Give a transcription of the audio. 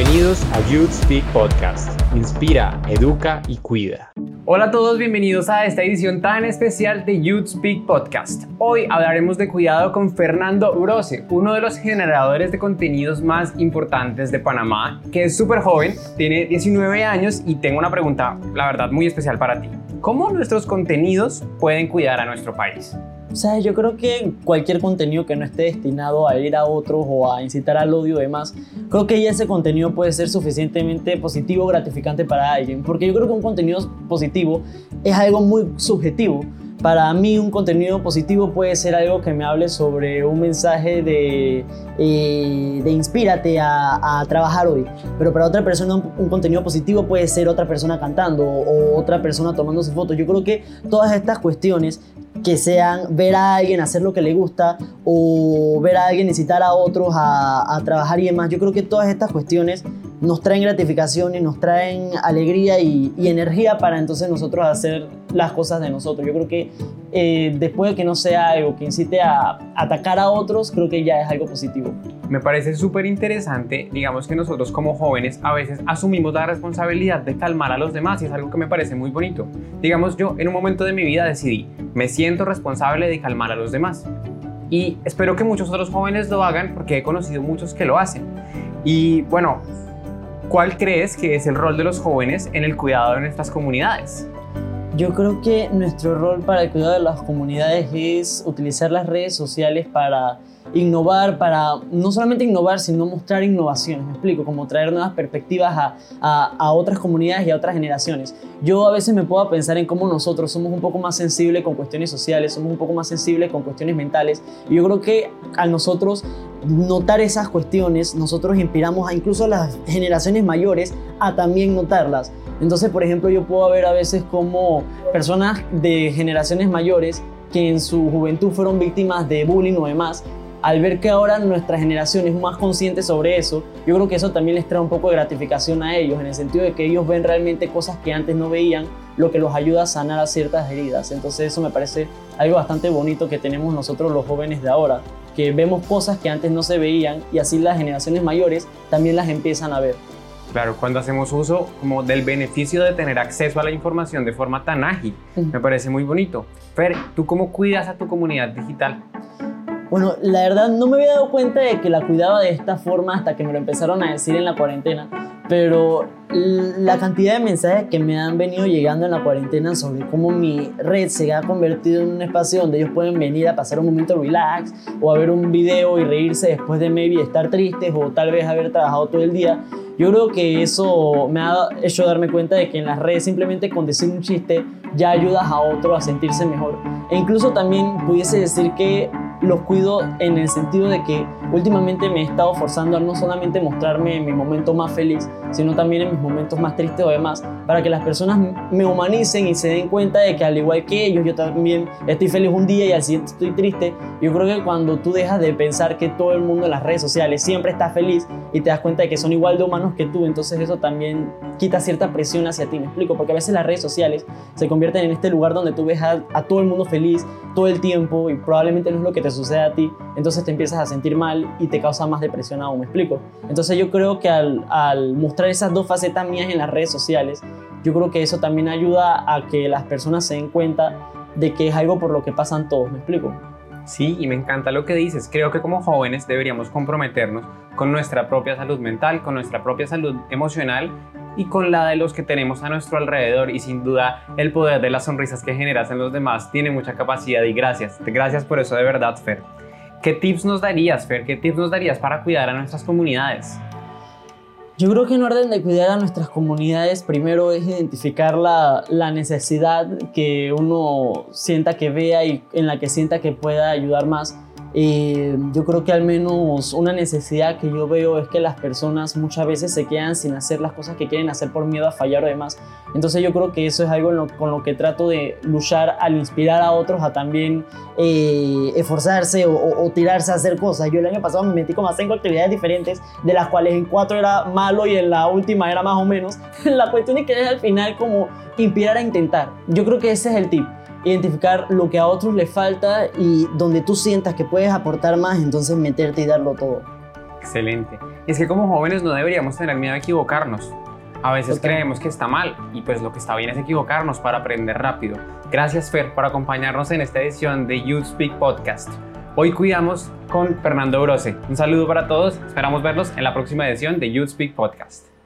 Bienvenidos a Youth Speak Podcast. Inspira, educa y cuida. Hola a todos, bienvenidos a esta edición tan especial de Youth Speak Podcast. Hoy hablaremos de cuidado con Fernando Brose, uno de los generadores de contenidos más importantes de Panamá, que es súper joven, tiene 19 años y tengo una pregunta, la verdad, muy especial para ti. ¿Cómo nuestros contenidos pueden cuidar a nuestro país? O sea, yo creo que cualquier contenido que no esté destinado a ir a otros o a incitar al odio y demás, creo que ya ese contenido puede ser suficientemente positivo gratificante para alguien. Porque yo creo que un contenido positivo es algo muy subjetivo. Para mí un contenido positivo puede ser algo que me hable sobre un mensaje de, eh, de inspírate a, trabajar hoy. Pero para otra persona un, contenido positivo puede ser otra persona cantando o otra persona tomándose fotos. Yo creo que todas estas cuestiones que sean ver a alguien hacer lo que le gusta o ver a alguien incitar a otros a, a, trabajar y demás. Yo creo que todas estas cuestiones nos traen gratificación y nos traen alegría y, energía para entonces nosotros hacer las cosas de nosotros. Yo creo que eh, después de que no sea algo que incite a atacar a otros, creo que ya es algo positivo. Me parece súper interesante, digamos que nosotros como jóvenes a veces asumimos la responsabilidad de calmar a los demás y es algo que me parece muy bonito. Digamos yo en un momento de mi vida decidí, me siento responsable de calmar a los demás. Y espero que muchos otros jóvenes lo hagan porque he conocido muchos que lo hacen. Y bueno, ¿cuál crees que es el rol de los jóvenes en el cuidado de nuestras comunidades? Yo creo que nuestro rol para el cuidado de las comunidades es utilizar las redes sociales para innovar, para no solamente innovar, sino mostrar innovaciones, me explico, como traer nuevas perspectivas a, a, a, otras comunidades y a otras generaciones. Yo a veces me puedo pensar en cómo nosotros somos un poco más sensibles con cuestiones sociales, somos un poco más sensibles con cuestiones mentales, y yo creo que a nosotros notar esas cuestiones, nosotros inspiramos a incluso a las generaciones mayores a también notarlas. Entonces, por ejemplo, yo puedo ver a veces como personas de generaciones mayores que en su juventud fueron víctimas de bullying o demás, al ver que ahora nuestra generación es más consciente sobre eso, yo creo que eso también les trae un poco de gratificación a ellos, en el sentido de que ellos ven realmente cosas que antes no veían, lo que los ayuda a sanar a ciertas heridas. Entonces eso me parece algo bastante bonito que tenemos nosotros los jóvenes de ahora, vemos cosas que antes no se veían y así las generaciones mayores también las empiezan a ver. Claro, cuando hacemos uso como del beneficio de tener acceso a la información de forma tan ágil, me parece muy bonito. Fer, ¿tú cómo cuidas a tu comunidad digital? Bueno, la verdad no me había dado cuenta de que la cuidaba de esta forma hasta que me lo empezaron a decir en la cuarentena, pero la cantidad de mensajes que me han venido llegando en la cuarentena sobre cómo mi red se ha convertido en un espacio donde ellos pueden venir a pasar un momento relax o a ver un video y reírse después de maybe estar tristes o tal vez haber trabajado todo el día, yo creo que eso me ha hecho darme cuenta de que en las redes simplemente con decir un chiste ya ayudas a otro a sentirse mejor. E incluso también pudiese decir que los cuido en el sentido de que últimamente me he estado forzando a no solamente mostrarme en mi momento más feliz, sino también en mis momentos más tristes o demás, para que las personas me humanicen y se den cuenta de que al igual que ellos, yo también estoy feliz un día y al siguiente estoy triste. Yo creo que cuando tú dejas de pensar que todo el mundo en las redes sociales siempre está feliz y te das cuenta de que son igual de humanos que tú, entonces eso también quita cierta presión hacia ti, me explico, porque a veces las redes sociales se convierten en este lugar donde tú ves a, a todo el mundo feliz todo el tiempo y probablemente no es lo que te sucede a ti, entonces te empiezas a sentir mal y te causa más depresión aún, ¿me explico? Entonces yo creo que al, al mostrar esas dos facetas mías en las redes sociales, yo creo que eso también ayuda a que las personas se den cuenta de que es algo por lo que pasan todos, ¿me explico? Sí, y me encanta lo que dices. Creo que como jóvenes deberíamos comprometernos con nuestra propia salud mental, con nuestra propia salud emocional y con la de los que tenemos a nuestro alrededor y sin duda el poder de las sonrisas que generas en los demás tiene mucha capacidad y gracias, gracias por eso de verdad Fer. ¿Qué tips nos darías Fer? ¿Qué tips nos darías para cuidar a nuestras comunidades? Yo creo que en orden de cuidar a nuestras comunidades, primero es identificar la, la, necesidad que uno sienta que vea y en la que sienta que pueda ayudar más. Eh, yo creo que al menos una necesidad que yo veo es que las personas muchas veces se quedan sin hacer las cosas que quieren hacer por miedo a fallar o demás. Entonces yo creo que eso es algo lo, con lo que trato de luchar al inspirar a otros a también eh, esforzarse o, o, o, tirarse a hacer cosas. Yo el año pasado me metí como a cinco actividades diferentes, de las cuales en cuatro era malo y en la última era más o menos. la cuestión es que es al final como inspirar a intentar. Yo creo que ese es el tip identificar lo que a otros les falta y donde tú sientas que puedes aportar más, entonces meterte y darlo todo. Excelente. Y es que como jóvenes no deberíamos tener miedo a equivocarnos. A veces creemos que está mal y pues lo que está bien es equivocarnos para aprender rápido. Gracias Fer por acompañarnos en esta edición de Youth Speak Podcast. Hoy cuidamos con Fernando Brose. Un saludo para todos, esperamos verlos en la próxima edición de Youth Speak Podcast.